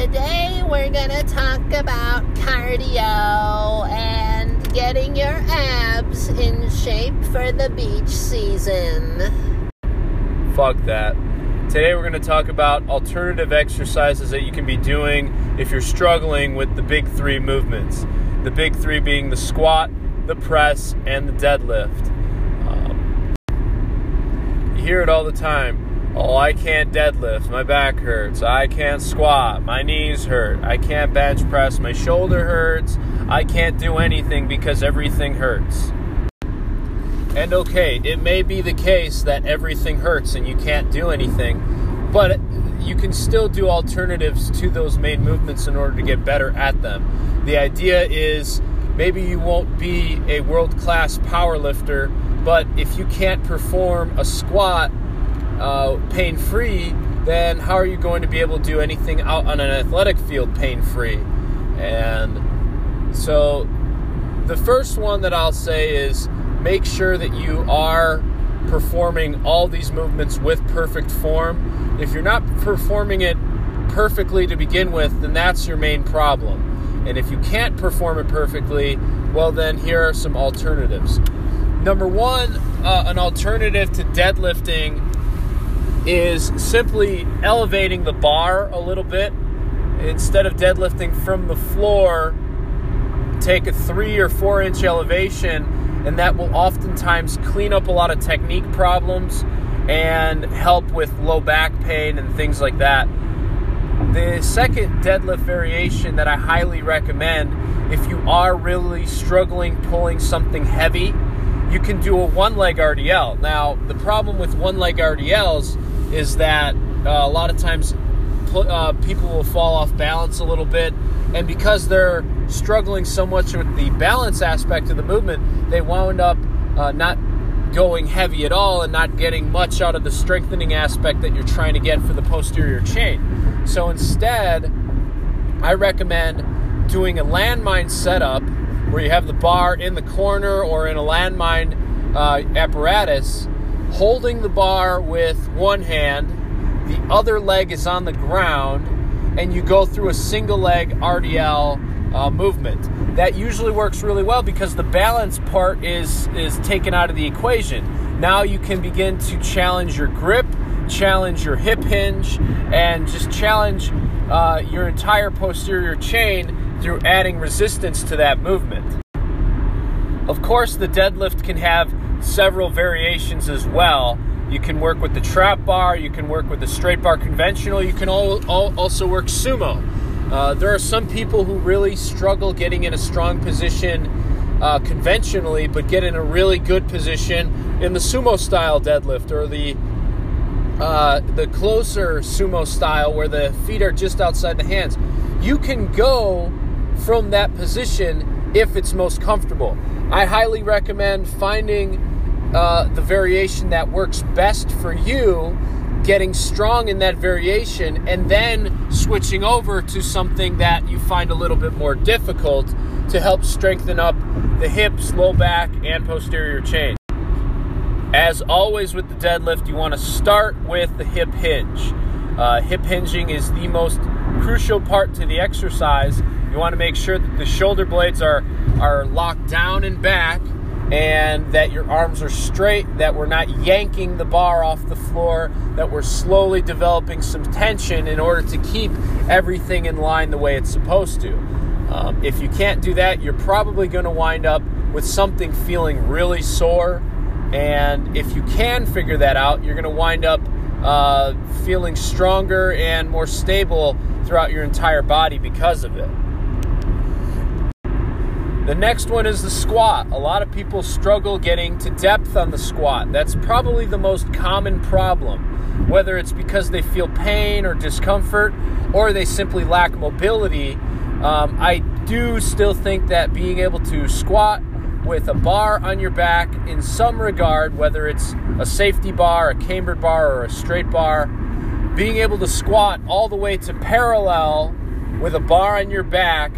Today we're gonna talk about cardio and getting your abs in shape for the beach season. Fuck that. Today we're to talk about alternative exercises that you can be doing if you're struggling with the big three movements. The big three being the squat, the press, and the deadlift. Um, you hear it all the time. Oh, I can't deadlift. My back hurts. I can't squat. My knees hurt. I can't bench press. My shoulder hurts. I can't do anything because everything hurts. And okay, it may be the case that everything hurts and you can't do anything, but you can still do alternatives to those main movements in order to get better at them. The idea is maybe you won't be a world class power lifter, but if you can't perform a squat uh, pain free, then how are you going to be able to do anything out on an athletic field pain free? And so the first one that I'll say is make sure that you are performing all these movements with perfect form. If you're not performing it perfectly to begin with, then that's your main problem. And if you can't perform it perfectly, well, then here are some alternatives. Number one, uh, an alternative to deadlifting is simply elevating the bar a little bit. Instead of deadlifting from the floor, take a three or four inch elevation and that will oftentimes clean up a lot of technique problems and help with low back pain and things like that. The second deadlift variation that I highly recommend if you are really struggling pulling something heavy, you can do a one leg RDL. Now, the problem with one leg RDLs is that uh, a lot of times uh, people will fall off balance a little bit, and because they're struggling so much with the balance aspect of the movement, they wound up uh, not going heavy at all and not getting much out of the strengthening aspect that you're trying to get for the posterior chain. So instead, I recommend doing a landmine setup where you have the bar in the corner or in a landmine uh, apparatus, holding the bar with one hand, the other leg is on the ground, and you go through a single leg RDL uh, movement. That usually works really well because the balance part is is taken out of the equation. Now you can begin to challenge your grip, challenge your hip hinge, and just challenge uh, your entire posterior chain through adding resistance to that movement. Of course, the deadlift can have several variations as well. You can work with the trap bar, you can work with the straight bar conventional, you can all, all, also work sumo. Uh, there are some people who really struggle getting in a strong position uh, conventionally, but get in a really good position in the sumo style deadlift or the uh, the closer sumo style where the feet are just outside the hands. You can go from that position if it's most comfortable. I highly recommend finding uh, the variation that works best for you getting strong in that variation and then switching over to something that you find a little bit more difficult to help strengthen up the hips, low back, and posterior chain. As always with the deadlift, you want to start with the hip hinge. Uh, hip hinging is the most crucial part to the exercise. You want to make sure that the shoulder blades are, are locked down and back and that your arms are straight, that we're not yanking the bar off the floor, that we're slowly developing some tension in order to keep everything in line the way it's supposed to. Um, if you can't do that, you're probably going to wind up with something feeling really sore. And if you can figure that out, you're going to wind up uh, feeling stronger and more stable throughout your entire body because of it. The next one is the squat. A lot of people struggle getting to depth on the squat. That's probably the most common problem, whether it's because they feel pain or discomfort or they simply lack mobility. Um, I do still think that being able to squat with a bar on your back in some regard, whether it's a safety bar, a cambered bar, or a straight bar, being able to squat all the way to parallel with a bar on your back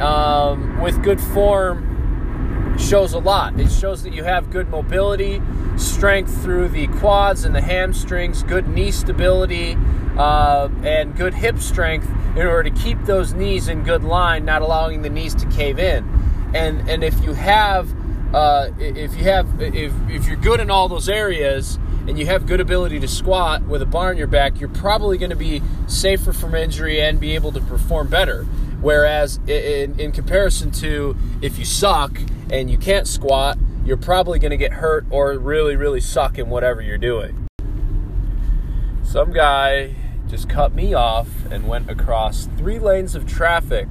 um, with good form shows a lot. It shows that you have good mobility, strength through the quads and the hamstrings, good knee stability, uh, and good hip strength in order to keep those knees in good line, not allowing the knees to cave in. And and if you have uh, if you have if if you're good in all those areas and you have good ability to squat with a bar on your back, you're probably going to be safer from injury and be able to perform better. Whereas in, in comparison to if you suck and you can't squat, you're probably going to get hurt or really, really suck in whatever you're doing. Some guy just cut me off and went across three lanes of traffic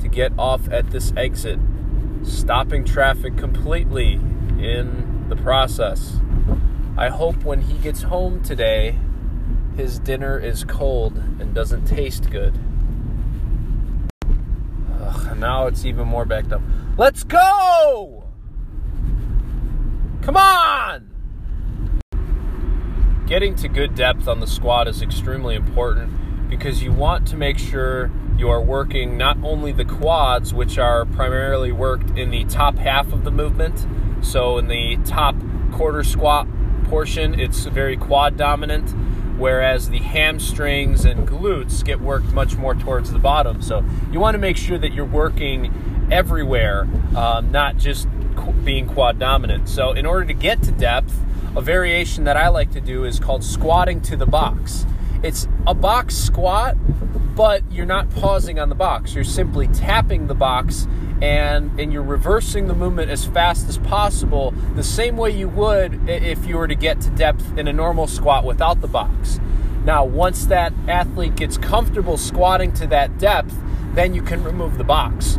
to get off at this exit, stopping traffic completely in the process. I hope when he gets home today, his dinner is cold and doesn't taste good. Now it's even more backed up. Let's go! Come on! Getting to good depth on the squat is extremely important because you want to make sure you are working not only the quads, which are primarily worked in the top half of the movement, so in the top quarter squat portion, it's very quad dominant, whereas the hamstrings and glutes get worked much more towards the bottom. So you want to make sure that you're working everywhere, um, not just being quad dominant. So in order to get to depth, a variation that I like to do is called squatting to the box. It's a box squat, but you're not pausing on the box. You're simply tapping the box and and you're reversing the movement as fast as possible the same way you would if you were to get to depth in a normal squat without the box. Now once that athlete gets comfortable squatting to that depth then you can remove the box.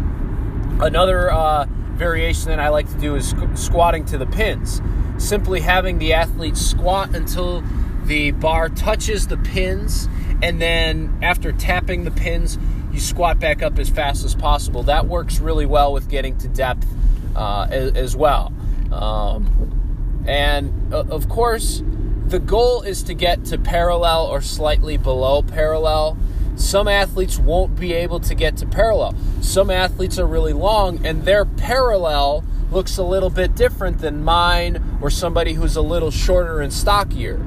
Another uh, variation that i like to do is squatting to the pins. Simply having the athlete squat until the bar touches the pins and then after tapping the pins you squat back up as fast as possible. That works really well with getting to depth uh, as, as, well. Um, and uh, of course, the goal is to get to parallel or slightly below parallel. Some athletes won't be able to get to parallel. Some athletes are really long, and their parallel looks a little bit different than mine or somebody who's a little shorter and stockier.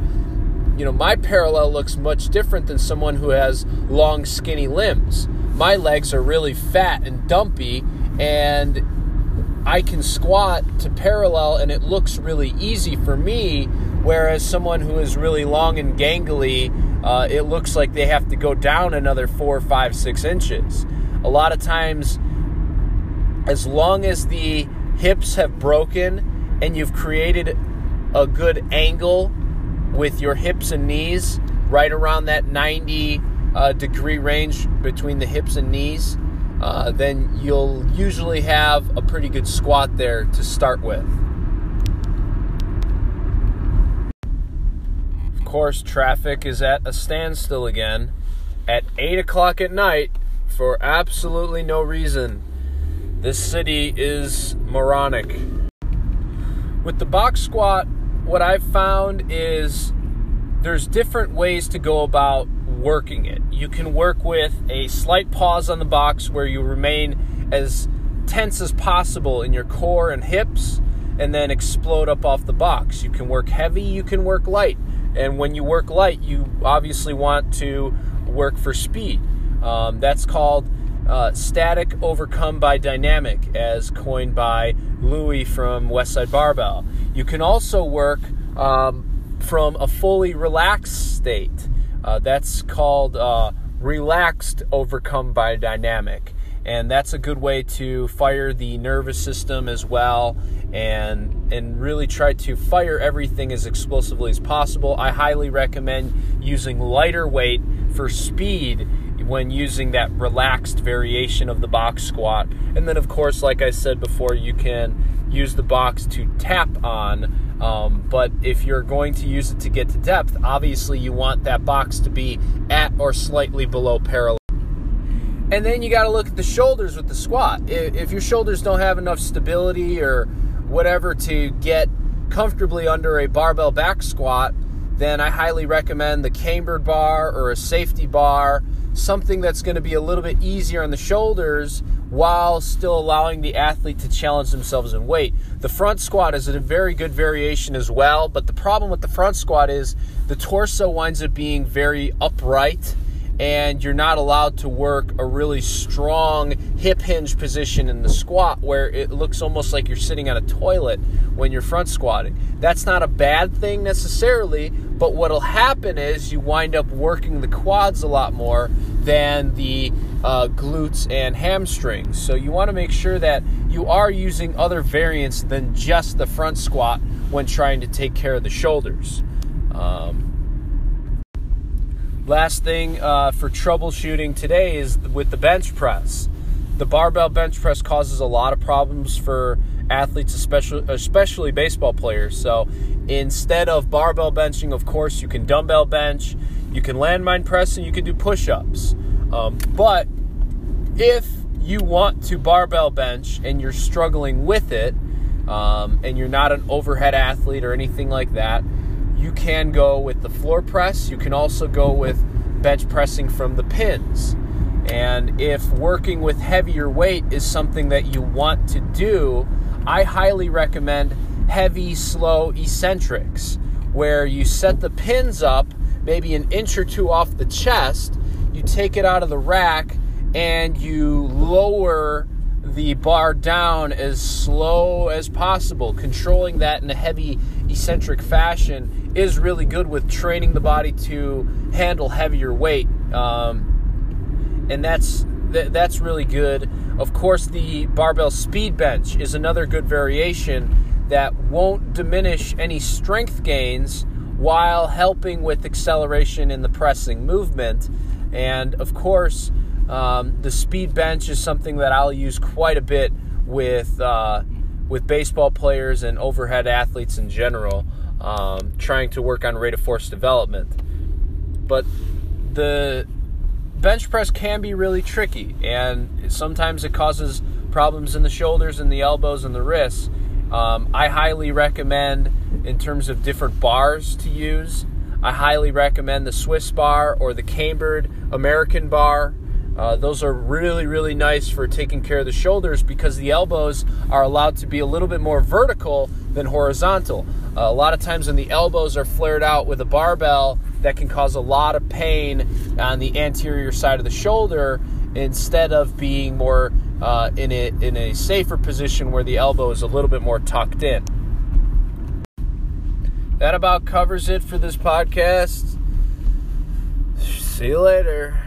You know, my parallel looks much different than someone who has long, skinny limbs my legs are really fat and dumpy and I can squat to parallel and it looks really easy for me. Whereas someone who is really long and gangly, uh, it looks like they have to go down another four, five, six inches. A lot of times, as long as the hips have broken and you've created a good angle with your hips and knees right around that 90 uh, degree range between the hips and knees, uh, then you'll usually have a pretty good squat there to start with. Of course, traffic is at a standstill again at 8 o'clock at night for absolutely no reason. This city is moronic. With the box squat, what I've found is there's different ways to go about working it. You can work with a slight pause on the box where you remain as tense as possible in your core and hips and then explode up off the box. You can work heavy, you can work light. And when you work light, you obviously want to work for speed. Um, that's called uh, static overcome by dynamic, as coined by Louie from Westside Barbell. You can also work um, from a fully relaxed state. Uh, that's called uh, relaxed overcome by dynamic. And that's a good way to fire the nervous system as well and and really try to fire everything as explosively as possible. I highly recommend using lighter weight for speed when using that relaxed variation of the box squat. And then of course, like I said before, you can use the box to tap on um, but if you're going to use it to get to depth, obviously you want that box to be at or slightly below parallel. And then you got to look at the shoulders with the squat. If your shoulders don't have enough stability or whatever to get comfortably under a barbell back squat, then I highly recommend the cambered bar or a safety bar, something that's going to be a little bit easier on the shoulders while still allowing the athlete to challenge themselves in weight. The front squat is a very good variation as well, but the problem with the front squat is the torso winds up being very upright and you're not allowed to work a really strong hip hinge position in the squat where it looks almost like you're sitting on a toilet when you're front squatting. That's not a bad thing necessarily, but what'll happen is you wind up working the quads a lot more than the uh, glutes and hamstrings. So you want to make sure that you are using other variants than just the front squat when trying to take care of the shoulders. Um, Last thing uh, for troubleshooting today is with the bench press. The barbell bench press causes a lot of problems for athletes, especially especially baseball players. So instead of barbell benching, of course, you can dumbbell bench, you can landmine press, and you can do push-ups. Um, but if you want to barbell bench and you're struggling with it, um, and you're not an overhead athlete or anything like that, you can go with the floor press. You can also go with bench pressing from the pins. And if working with heavier weight is something that you want to do, I highly recommend heavy, slow eccentrics, where you set the pins up maybe an inch or two off the chest, you take it out of the rack, and you lower the bar down as slow as possible, controlling that in a heavy eccentric fashion is really good with training the body to handle heavier weight, um, and that's th- that's really good. Of course, the barbell speed bench is another good variation that won't diminish any strength gains while helping with acceleration in the pressing movement. And of course, um, the speed bench is something that I'll use quite a bit with uh, with baseball players and overhead athletes in general um, trying to work on rate of force development. But the bench press can be really tricky, and sometimes it causes problems in the shoulders and the elbows and the wrists. Um, I highly recommend, in terms of different bars to use, I highly recommend the Swiss bar or the Cambered American bar. Uh, those are really, really nice for taking care of the shoulders because the elbows are allowed to be a little bit more vertical than horizontal. Uh, a lot of times when the elbows are flared out with a barbell, that can cause a lot of pain on the anterior side of the shoulder instead of being more uh, in, a, in a safer position where the elbow is a little bit more tucked in. That about covers it for this podcast. See you later.